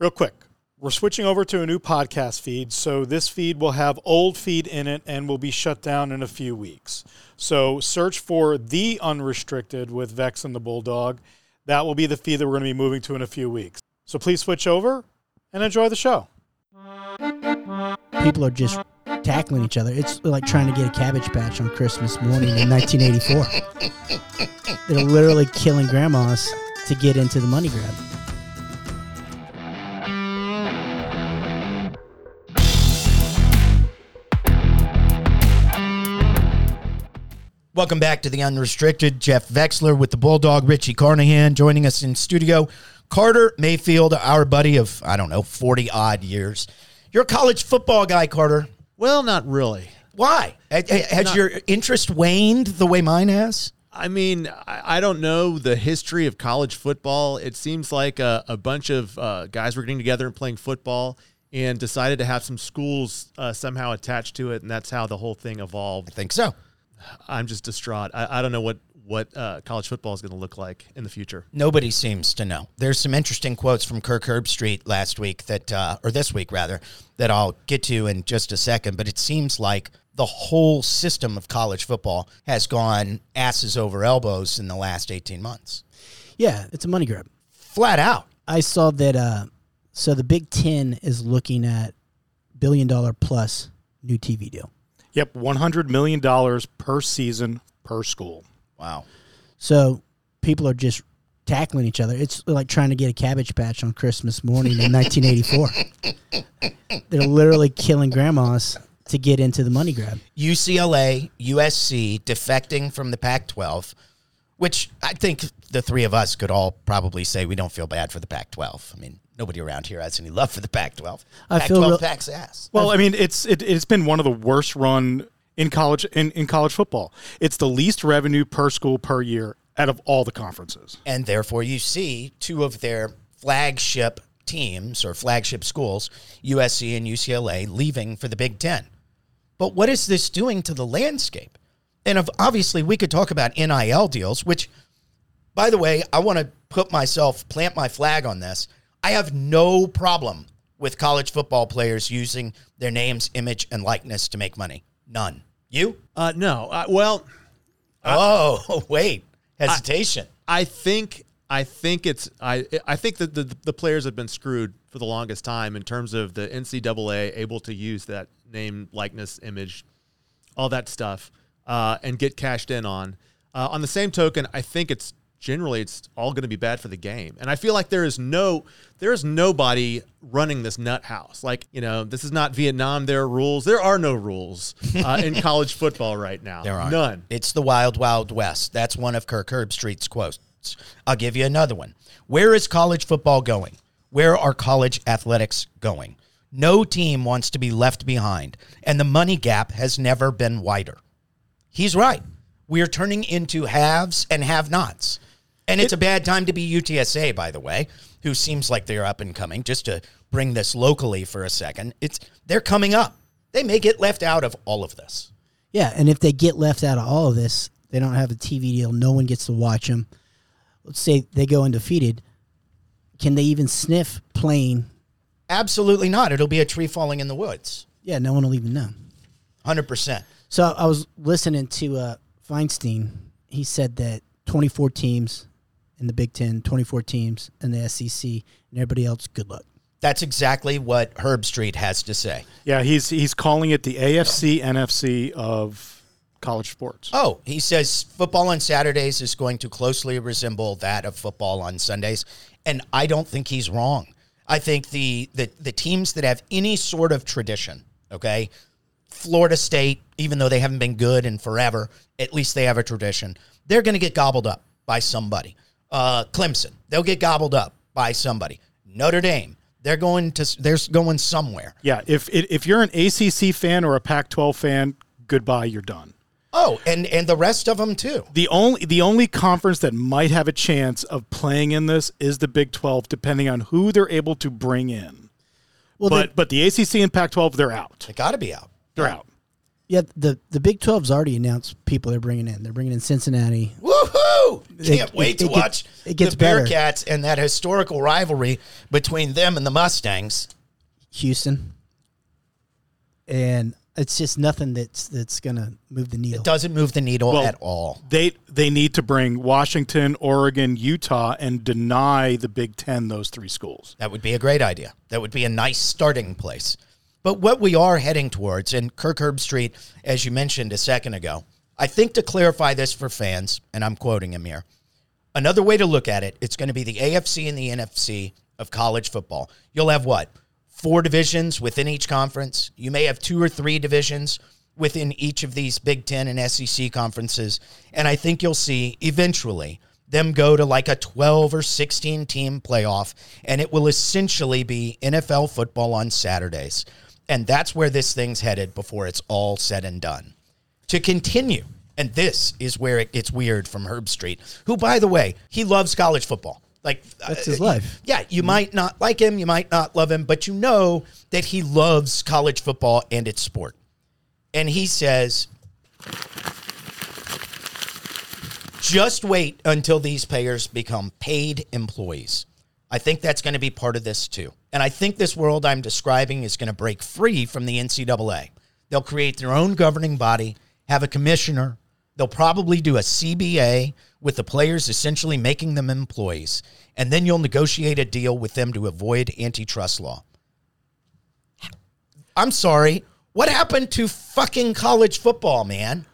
Real quick, we're switching over to a new podcast feed. So this feed will have old feed in it and will be shut down in a few weeks. So search for The Unrestricted with Vex and the Bulldog. That will be the feed that we're going to be moving to in a few weeks. So please switch over and enjoy the show. People are just tackling each other. It's like trying to get a cabbage patch on Christmas morning in 1984. They're literally killing grandmas to get into the money grab. Welcome back to the Unrestricted. Jeff Vexler with the Bulldog, Richie Carnahan joining us in studio. Carter Mayfield, our buddy of, I don't know, 40 odd years. You're a college football guy, Carter. Well, not really. Why? Has Not- your interest waned the way mine has? I mean, I, don't know the history of college football. It seems like a, a bunch of uh, guys were getting together and playing football and decided to have some schools uh, somehow attached to it, and that's how the whole thing evolved. I think so. I'm just distraught. I, I don't know what what uh, college football is going to look like in the future. Nobody seems to know. There's some interesting quotes from Kirk Herbstreit last week that, uh, or this week rather, that I'll get to in just a second. But it seems like the whole system of college football has gone asses over elbows in the last 18 months. Yeah, it's a money grab. Flat out. I saw that. Uh, so the Big Ten is looking at billion dollar plus new TV deal. Yep, $100 million per season per school. Wow. So people are just tackling each other. It's like trying to get a cabbage patch on Christmas morning in 1984. They're literally killing grandmas to get into the money grab. UCLA, USC defecting from the Pac 12, which I think the three of us could all probably say we don't feel bad for the Pac 12. I mean, nobody around here has any love for the Pac 12. I Pac feel 12 real- packs ass. Well, I mean, it's it, it's been one of the worst run in college in, in college football. It's the least revenue per school per year out of all the conferences. And therefore, you see two of their flagship teams or flagship schools, USC and UCLA, leaving for the Big Ten. But what is this doing to the landscape? And of, obviously, we could talk about NIL deals, which, by the way, I want to put myself, plant my flag on this. I have no problem with college football players using their names, image, and likeness to make money. None. You? Uh, no, uh, well, oh, wait. Hesitation. I think I think it's I I think that the the players have been screwed for the longest time in terms of the NCAA able to use that name, likeness, image, all that stuff, uh, and get cashed in on. Uh, on the same token, I think it's generally it's all going to be bad for the game, and I feel like there is no there is nobody running this nut house. Like you know, this is not Vietnam. There are rules. There are no rules uh, in college football right now. There are none. It's the wild, wild west. That's one of Kirk Herbstreit's quotes. I'll give you another one. Where is college football going? Where are college athletics going? No team wants to be left behind, and the money gap has never been wider. He's right. We are turning into haves and have nots. And it's a bad time to be UTSA, by the way, who seems like they're up and coming. Just to bring this locally for a second, it's they're coming up. They may get left out of all of this. Yeah, and if they get left out of all of this, they don't have a TV deal. No one gets to watch them. Let's say they go undefeated. Can they even sniff playing? Absolutely not. It'll be a tree falling in the woods. Yeah, no one will even know. 100%. So I was listening to uh, Feinstein. He said that 24 teams in the Big Ten, 24 teams in the SEC, and everybody else, good luck. That's exactly what Herbstreit has to say. Yeah, he's he's calling it the AFC NFC of college sports. Oh, he says football on Saturdays is going to closely resemble that of football on Sundays. And I don't think he's wrong. I think the, the, the teams that have any sort of tradition, okay, Florida State, even though they haven't been good in forever, at least they have a tradition. They're going to get gobbled up by somebody. Uh, Clemson, they'll get gobbled up by somebody. Notre Dame, they're going to they're going somewhere. Yeah, if if you're an ACC fan or a Pac-12 fan, goodbye, you're done. Oh, and and the rest of them too. The only the only conference that might have a chance of playing in this is the Big 12, depending on who they're able to bring in. Well, but but the ACC and Pac-12, they're out. They got to be out. They're out. Yeah, the the Big 12's already announced people they're bringing in. They're bringing in Cincinnati, Woohoo! Can't It- wait it- to it get- watch it gets the better. Bearcats and that historical rivalry between them and the Mustangs. Houston, and it's just nothing that's that's gonna move the needle. It doesn't move the needle Well, at all. They they need to bring Washington, Oregon, Utah, and deny the Big Ten those three schools. That would be a great idea. That would be a nice starting place. But what we are heading towards, and Kirk Herbstreit, as you mentioned a second ago, I think to clarify this for fans, and I'm quoting him here, another way to look at it, it's going to be the AFC and the NFC of college football. You'll have what? Four divisions within each conference. You may have two or three divisions within each of these Big Ten and SEC conferences. And I think you'll see eventually them go to like a 12 or 16 team playoff, and it will essentially be NFL football on Saturdays. And that's where this thing's headed before it's all said and done to continue. And this is where it gets weird from Herbstreit, who, by the way, he loves college football. Like That's uh, his life. Yeah, you might not like him, you might not love him, but you know that he loves college football and its sport. And he says, just wait until these payers become paid employees. I think that's going to be part of this too. And I think this world I'm describing is going to break free from the NCAA. They'll create their own governing body, have a commissioner. They'll probably do a CBA with the players essentially making them employees. And then you'll negotiate a deal with them to avoid antitrust law. I'm sorry. What happened to fucking college football, man?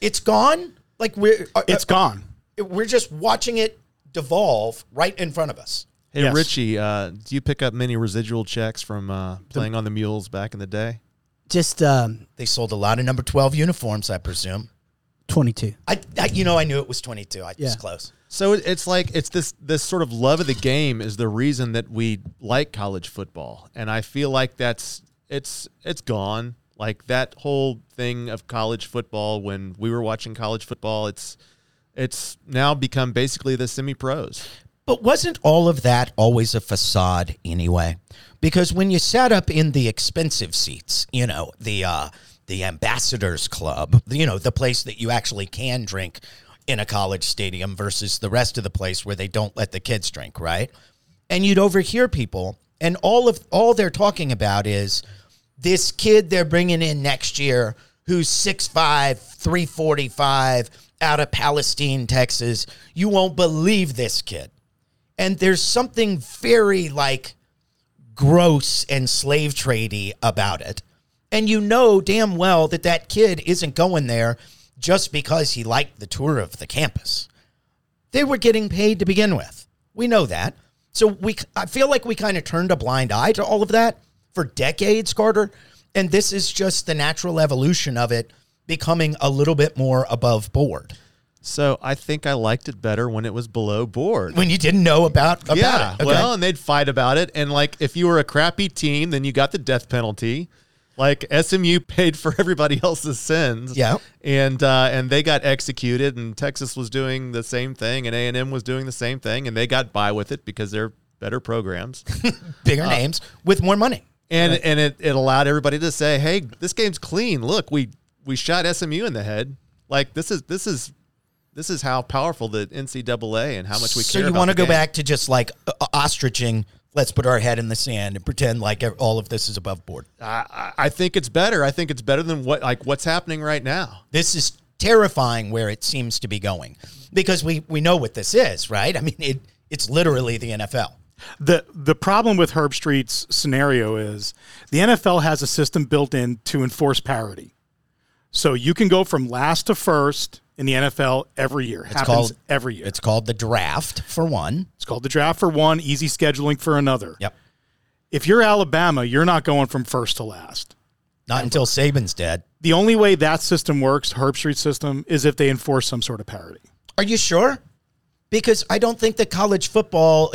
It's gone? Like we're uh, It's gone. we're just watching it devolve right in front of us. Hey Yes. Richie, uh, do you pick up many residual checks from uh, playing on the mules back in the day? Just um, They sold a lot of number 12 uniforms, I presume. 22. I, I you know, I knew it was 22. I Yeah. was close. So it- it's like it's this this sort of love of the game is the reason that we like college football, and I feel like that's it's it's gone. Like that whole thing of college football when we were watching college football, it's it's now become basically the semi pros. But wasn't all of that always a facade anyway? Because when you sat up in the expensive seats, you know, the uh, the ambassadors club, you know, the place that you actually can drink in a college stadium versus the rest of the place where they don't let the kids drink, right? And you'd overhear people and all of all they're talking about is this kid they're bringing in next year who's 6'5, 345 out of Palestine, Texas. You won't believe this kid. And there's something very like gross and slave tradey about it. And you know damn well that that kid isn't going there just because he liked the tour of the campus. They were getting paid to begin with. We know that. So we I feel like we kind of turned a blind eye to all of that for decades, Carter. And this is just the natural evolution of it becoming a little bit more above board. So I think I liked it better when it was below board. When you didn't know about, about yeah, it. Okay. well, and they'd fight about it, and like if you were a crappy team, then you got the death penalty. Like SMU paid for everybody else's sins. Yeah. and uh, and they got executed, and Texas was doing the same thing, and A and M was doing the same thing, and they got by with it because they're better programs. bigger names with more money. and and it, it allowed everybody to say, "Hey, this game's clean. Look, we we shot SMU in the head. Like this is this is this is how powerful the NCAA and how much we so care." So you want to go game. back to just like uh, ostriching? Let's put our head in the sand and pretend like all of this is above board. I, I I think it's better. I think it's better than what like what's happening right now. This is terrifying where it seems to be going because we we know what this is, right? I mean, it it's literally the NFL. The the problem with Herbstreit's scenario is the NFL has a system built in to enforce parity. So you can go from last to first in the NFL every year. Happens called- every year. It's called the draft for one. It's called the draft for one, easy scheduling for another. Yep. If you're Alabama, you're not going from first to last. Not until Saban's dead. The only way that system works, Herbstreit system, is if they enforce some sort of parity. Are you sure? Because I don't think that college football,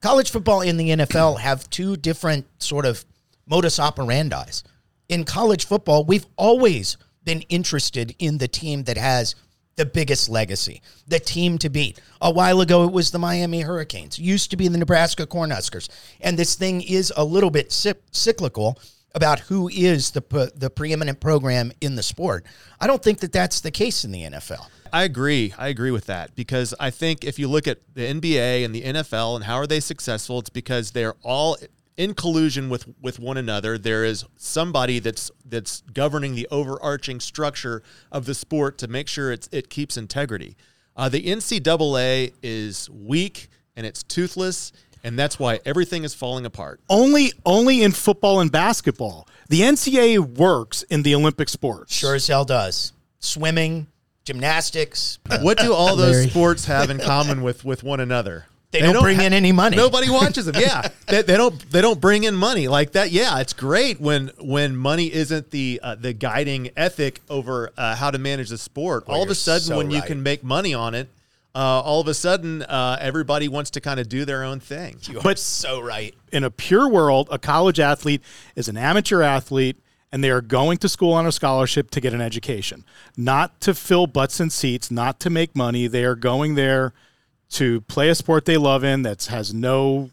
college football and the NFL have two different sort of modus operandis. In college football, we've always been interested in the team that has the biggest legacy, the team to beat. A while ago, it was the Miami Hurricanes. Used to be the Nebraska Cornhuskers, and this thing is a little bit cyc- cyclical about who is the the preeminent program in the sport. I don't think that that's the case in the NFL. I agree. I agree with that because I think if you look at the NBA and the NFL and how are they successful, it's because they're all in collusion with with one another. There is somebody that's that's governing the overarching structure of the sport to make sure it's it keeps integrity. Uh, the NCAA is weak and it's toothless, and that's why everything is falling apart. Only only in football and basketball. The NCAA works in the Olympic sports. Sure as hell does. Swimming, gymnastics. What do all those Larry. sports have in common with with one another? They don't bring in any money. Nobody watches them. Yeah, they, they don't. They don't bring in money like that. Yeah, it's great when when money isn't the uh, the guiding ethic over uh, how to manage the sport. all of a sudden, so when you can make money on it, uh, all of a sudden, uh, everybody wants to kind of do their own thing. You are But- so right. in a pure world, a college athlete is an amateur athlete and they are going to school on a scholarship to get an education, not to fill butts and seats, not to make money. They are going there to play a sport they love in that has no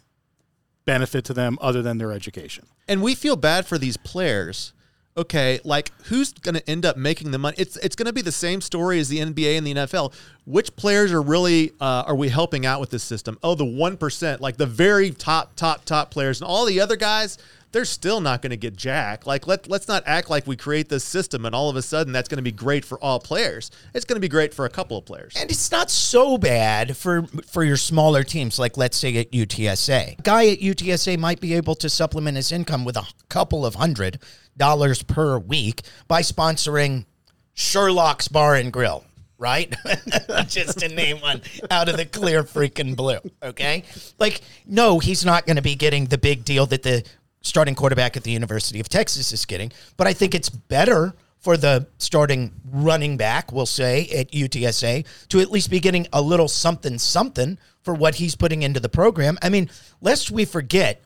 benefit to them other than their education. and we feel bad for these players. Okay, like who's going to end up making the money? It's it's going to be the same story as the NBA and the NFL. Which players are really uh, are we helping out with this system? Oh, the one percent, like the very top top top players, and all the other guys, they're still not going to get jack. Like let let's not act like we create this system and all of a sudden that's going to be great for all players. It's going to be great for a couple of players. And it's not so bad for for your smaller teams, like let's say at UTSA. A guy at UTSA might be able to supplement his income with a couple of hundred dollars per week by sponsoring Sherlock's Bar and Grill, right? Just to name one out of the clear freaking blue. Okay, like no, he's not going to be getting the big deal that the starting quarterback at the University of Texas is getting, but I think it's better for the starting running back, we'll say, at UTSA to at least be getting a little something something for what he's putting into the program. I mean, lest we forget,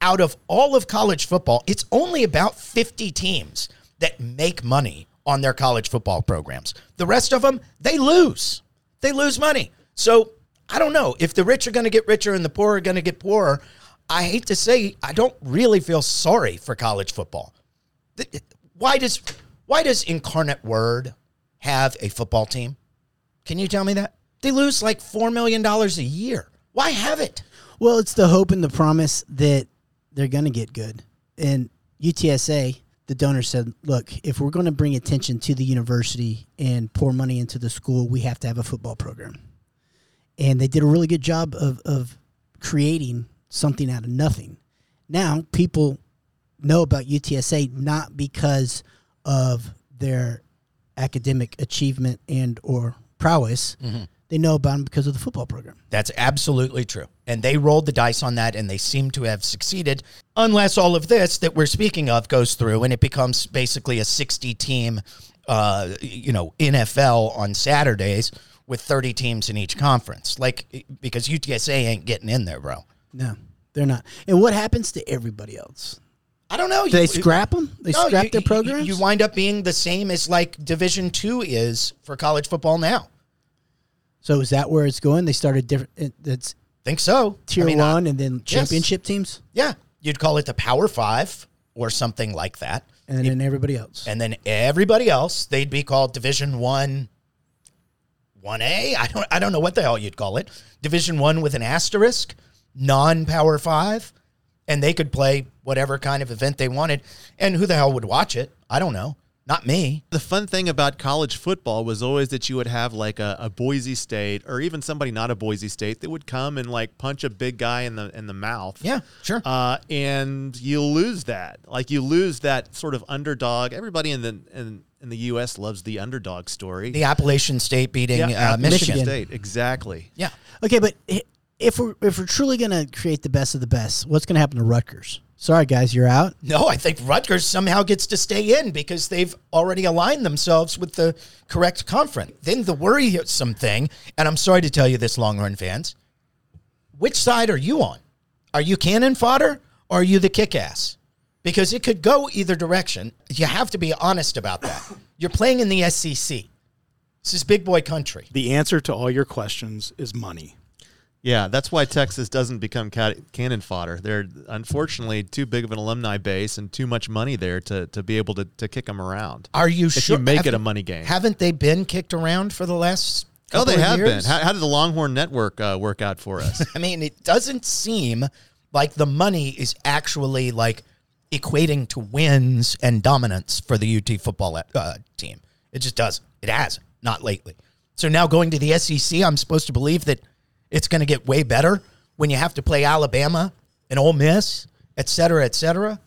out of all of college football, it's only about 50 teams that make money on their college football programs. The rest of them, they lose. They lose money. So I don't know if the rich are going to get richer and the poor are going to get poorer. I hate to say, I don't really feel sorry for college football. Why does why does Incarnate Word have a football team? Can you tell me that? They lose like four million dollars a year. Why have it? Well, it's the hope and the promise that they're going to get good. And UTSA, the donor said, look, if we're going to bring attention to the university and pour money into the school, we have to have a football program. And they did a really good job of, of creating something out of nothing. Now, people know about UTSA not because of their academic achievement and or prowess. They know about them because of the football program. That's absolutely true. And they rolled the dice on that and they seem to have succeeded, unless all of this that we're speaking of goes through and it becomes basically a 60 team, uh, you know, NFL on Saturdays with 30 teams in each conference. Like, because UTSA ain't getting in there, bro. No, they're not. And what happens to everybody else? I don't know. Do they You- scrap them? They No, scrap you- their programs? You wind up being the same as like Division Two is for college football now. so is that where it's going? They started different. it- It's Think so. tier I mean, I- one and then championship teams, yeah, you'd call it the Power Five or something like that. and then everybody else. and then everybody else they'd be called division one 1a i don't i don't know what the hell you'd call it division 1 with an asterisk non power 5 and they could play whatever kind of event they wanted and who the hell would watch it i don't know not me The fun thing about college football was always that you would have like a, a Boise State or even somebody not a Boise State that would come and like punch a big guy in the in the mouth. yeah sure Uh, and you lose that. Like you lose that sort of underdog. Everybody in the in, in the U.S. loves the underdog story. the appalachian state beating Yeah, uh, michigan, Michigan. State, exactly. yeah Okay, but if we're if we're truly going to create the best of the best, what's going to happen to Rutgers? Sorry, guys, you're out. No, I think Rutgers somehow gets to stay in because they've already aligned themselves with the correct conference. Then the worrisome thing, and I'm sorry to tell you this, Longhorn fans, which side are you on? Are you cannon fodder or are you the kick ass? Because it could go either direction. You have to be honest about that. You're playing in the SEC. This is big boy country. The answer to all your questions is money. Yeah, that's why Texas doesn't become ca- cannon fodder. They're unfortunately too big of an alumni base and too much money there to, to be able to, to kick them around. Are you if sure? you make it a money game. Haven't they been kicked around for the last? oh, they have years? been. How, how did the Longhorn Network uh, work out for us? I mean, it doesn't seem like the money is actually like equating to wins and dominance for the UT football uh, team. It just doesn't. It hasn't. Not lately. So now going to the SEC, I'm supposed to believe that it's going to get way better when you have to play Alabama and Ole Miss, et cetera, et cetera.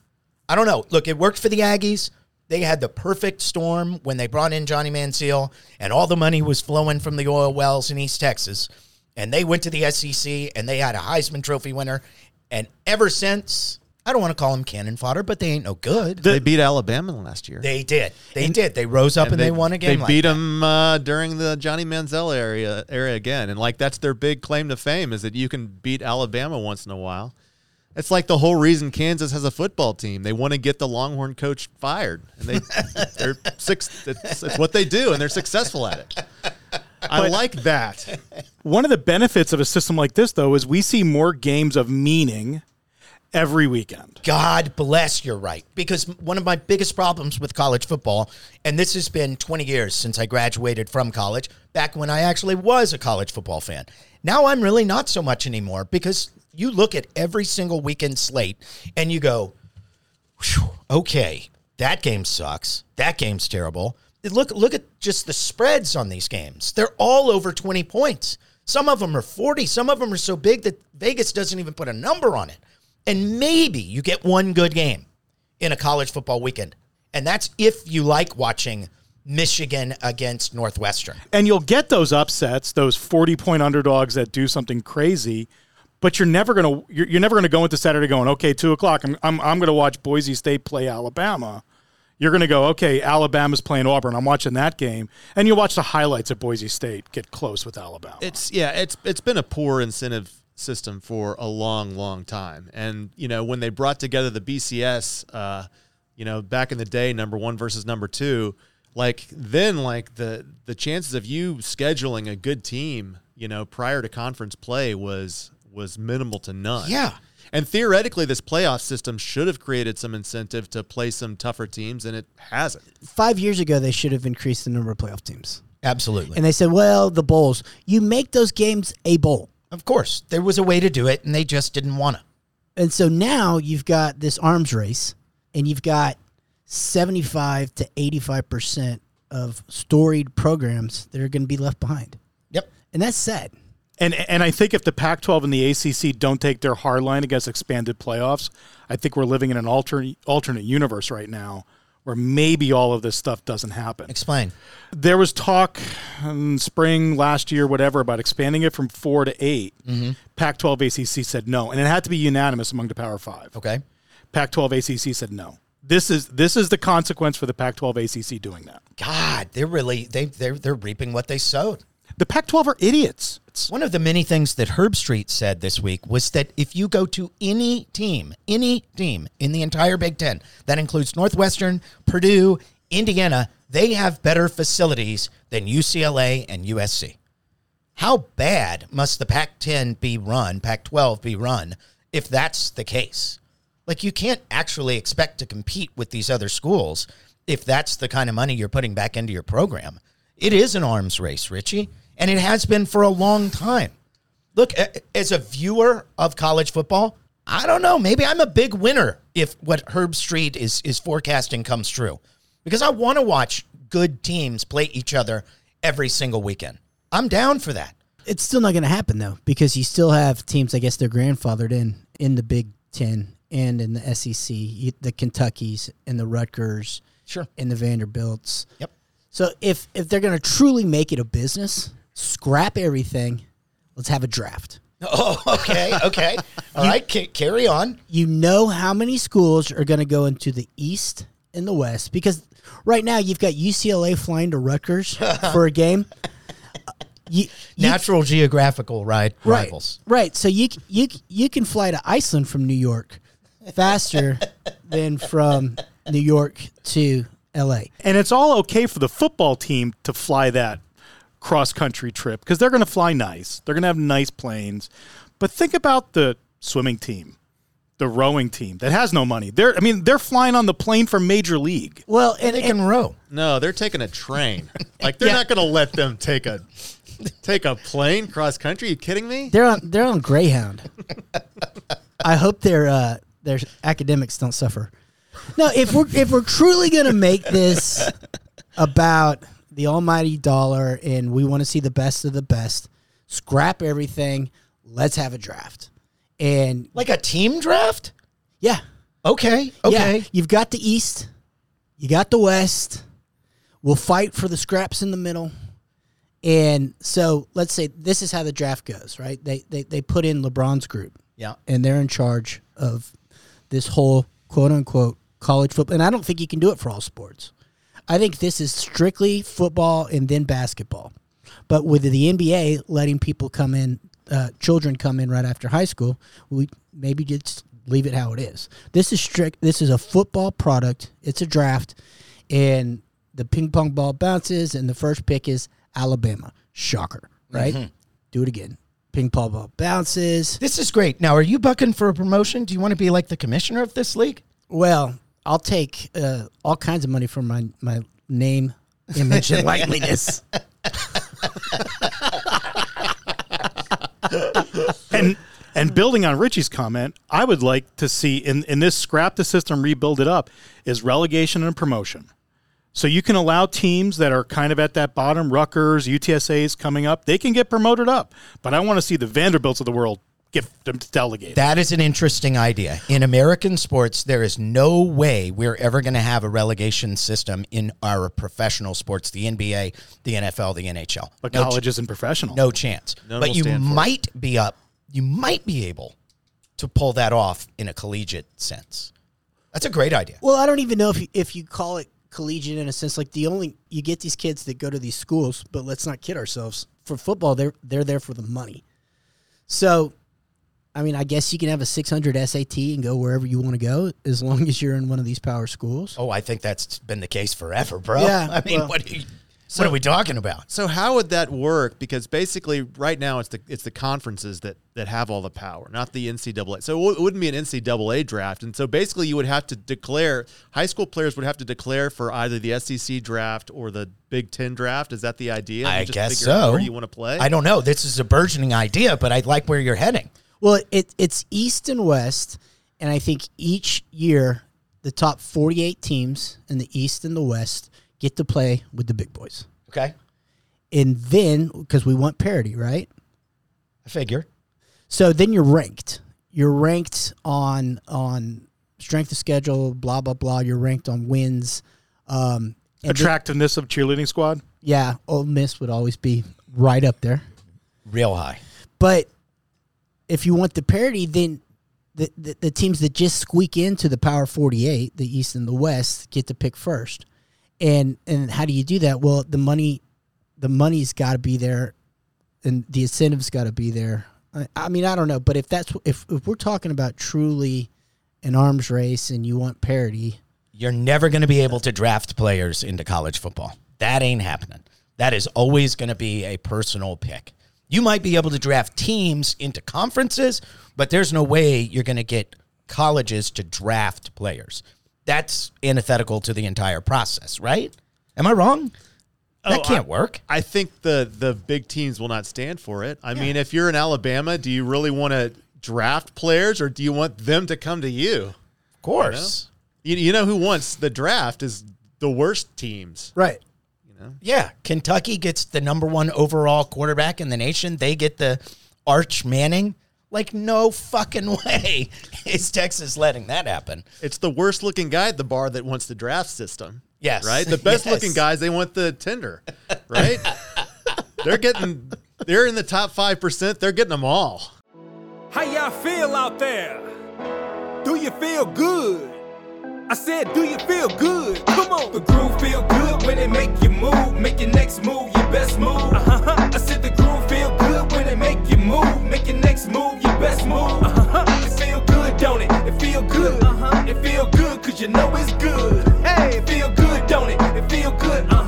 I don't know. Look, it worked for the Aggies. They had the perfect storm when they brought in Johnny Manziel, and all the money was flowing from the oil wells in East Texas. And they went to the SEC, and they had a Heisman Trophy winner. And ever since, I don't want to call them cannon fodder, but they ain't no good. they beat Alabama last year. they did. They did. They rose up and, they, won a game. They like beat that. them uh, during the Johnny Manziel area area again, and like that's their big claim to fame is that you can beat Alabama once in a while. It's like the whole reason Kansas has a football team. They want to get the Longhorn coach fired, and they they're six. It's, it's what they do, and they're successful at it. I like that. One of the benefits of a system like this, though, is we see more games of meaning every weekend. God bless you're right. Because one of my biggest problems with college football, and this has been 20 years since I graduated from college, back when I actually was a college football fan. Now I'm really not so much anymore because you look at every single weekend slate and you go, okay, that game sucks. That game's terrible. Look, look at just the spreads on these games. They're all over 20 points. Some of them are 40. Some of them are so big that Vegas doesn't even put a number on it. And maybe you get one good game in a college football weekend. And that's if you like watching Michigan against Northwestern. And you'll get those upsets, those 40 point underdogs that do something crazy, but you're never going to you're, you're never going to go into Saturday going, okay, two o'clock, I'm, I'm, I'm going to watch Boise State play Alabama. You're going to go, okay, Alabama's playing Auburn. I'm watching that game. And you'll watch the highlights of Boise State get close with Alabama. It's yeah, it's it's been a poor incentive system for a long, long time. And you know, when they brought together the BCS, uh, you know, back in the day, number one versus number two, like then, like the the chances of you scheduling a good team, you know, prior to conference play was was minimal to none. Yeah. And theoretically, this playoff system should have created some incentive to play some tougher teams, and it hasn't. Five years ago, they should have increased the number of playoff teams. Absolutely. And they said, well, the bowls. You make those games a bowl. Of course, there was a way to do it, and they just didn't want to. And so now you've got this arms race, and you've got 75 to 85% of storied programs that are going to be left behind. Yep. And that's sad. And and I think if the Pac-12 and the ACC don't take their hard line against expanded playoffs, I think we're living in an alternate alternate universe right now where maybe all of this stuff doesn't happen. Explain. There was talk in spring last year, whatever, about expanding it from four to 8 mm-hmm. Pac-12 ACC said no, and it had to be unanimous among the Power Five. Okay. Pac-12 ACC said no. This is this is the consequence for the Pac-12 ACC doing that. God, they're really they they're they're reaping what they sowed. The Pac-12 are idiots. One of the many things that Herbstreit said this week was that if you go to any team, any team in the entire Big Ten, that includes Northwestern, Purdue, Indiana, they have better facilities than UCLA and USC. How bad must the Pac 10 be run, Pac 12 be run, if that's the case? Like, you can't actually expect to compete with these other schools if that's the kind of money you're putting back into your program. It is an arms race, Richie, and it has been for a long time. Look, as a viewer of college football, I don't know. Maybe I'm a big winner if what Herbstreit is is forecasting comes true, because I want to watch good teams play each other every single weekend. I'm down for that. It's still not going to happen, though, because you still have teams, I guess they're grandfathered in, in the Big Ten and in the SEC, the Kentuckies and the Rutgers Sure. and the Vanderbilts. Yep. So if if they're going to truly make it a business, scrap everything. Let's have a draft. Oh, okay, okay. All right, ca- carry on. You know how many schools are going to go into the East and the West because right now you've got UCLA flying to Rutgers for a game. Uh, you, you- Natural geographical right, right, rivals. right. So you you you can fly to Iceland from New York faster than from New York to L.A. and it's all okay for the football team to fly that cross country trip because they're going to fly nice. They're going to have nice planes. But think about the swimming team, the rowing team that has no money. They're I mean they're flying on the plane from Major League. Well, and, They and- can row. No, they're taking a train. Like they're Yeah. not going to let them take a take a plane cross country. you kidding me? they're on they're on Greyhound. I hope their uh, their academics don't suffer. No, if we're if we're truly gonna make this about the almighty dollar and we want to see the best of the best, scrap everything. Let's have a draft. And Like a team draft? yeah, Okay. Okay. yeah, you've got the East, you got the West. We'll fight for the scraps in the middle. And so let's say this is how the draft goes, right? They they, they put in LeBron's group Yeah. and they're in charge of this whole quote unquote college football. And I don't think you can do it for all sports. I think this is strictly football and then basketball. But with the NBA letting people come in, uh, children come in right after high school, we maybe just leave it how it is. This is strict. This is a football product. It's a draft, and the ping pong ball bounces, and the first pick is Alabama. Shocker, right? Do it again. Ping pong ball bounces. This is great. Now, are you bucking for a promotion? Do you want to be like the commissioner of this league? Well, I'll take uh, all kinds of money for my my name, image, and likeliness. And and building on Richie's comment, I would like to see in in this scrap the system, rebuild it up, is relegation and promotion. So you can allow teams that are kind of at that bottom, Rutgers, UTSA's coming up, they can get promoted up. But I want to see the Vanderbilts of the world get them to delegate. That is an interesting idea. In American sports, there is no way we're ever going to have a relegation system in our professional sports, the NBA, the NFL, the NHL. but no, ch- colleges and professional. no chance. None but you stand for it. might be up. You might be able to pull that off in a collegiate sense. That's a great idea. Well, I don't even know if you, if you call it collegiate in a sense. Like the only you get these kids that go to these schools, but let's not kid ourselves. For football, they're they're there for the money. So, I mean, I guess you can have a 600 SAT and go wherever you want to go as long as you're in one of these power schools. Oh, I think that's been the case forever, bro. Yeah, I mean, well- what, are you, what are we talking about? So how would that work? Because basically, right now it's the it's the conferences that that have all the power, not the NCAA. So it wouldn't be an NCAA draft, and so basically you would have to declare high school players would have to declare for either the SEC draft or the Big Ten draft. Is that the idea? I just guess figure out so. Where you want to play? I don't know. This is a burgeoning idea, but I like where you're heading. Well, it it's East and West, and I think each year the top 48 teams in the East and the West get to play with the big boys. Okay. And then because we want parity, right? I figure. So then you're ranked. You're ranked on on strength of schedule, blah blah blah. You're ranked on wins. Um, and then- Attractiveness of cheerleading squad. yeah, Ole Miss would always be right up there. Real high. But if you want the parity, then the, the, the teams that just squeak into the Power 48, the East and the West, get to pick first. And and how do you do that? Well, the money, the money's got to be there, and the incentives got to be there. I, I mean, I don't know, but if that's if if we're talking about truly an arms race and you want parity, You're never going to be able to draft players into college football. That ain't happening. That is always going to be a personal pick. You might be able to draft teams into conferences, but there's no way you're going to get colleges to draft players. That's antithetical to the entire process, right? Am I wrong? That Oh, can't I- work. I think the the big teams will not stand for it. I mean, if you're in Alabama, do you really want to draft players, or do you want them to come to you? Of course. You, you know who wants the draft is the worst teams. right? Yeah, Kentucky gets the number one overall quarterback in the nation. They get the Arch Manning. Like, no fucking way is Texas letting that happen. It's the worst looking guy at the bar that wants the draft system. Yes. Right? The best Yes. looking guys, they want the tender. Right? they're getting they're in the top five percent, they're getting them all. How y'all feel out there? Do you feel good? I said, do you feel good? Come on. The groove feel good when it make you move. Make your next move, your best move. Uh-huh. I said the groove feel good when it make you move. Make your next move, your best move. Uh-huh. It feel good, don't it? It feel good. Uh-huh. It feel good, cause you know it's good. Hey, it feel good, don't it? It feel good. Uh-huh.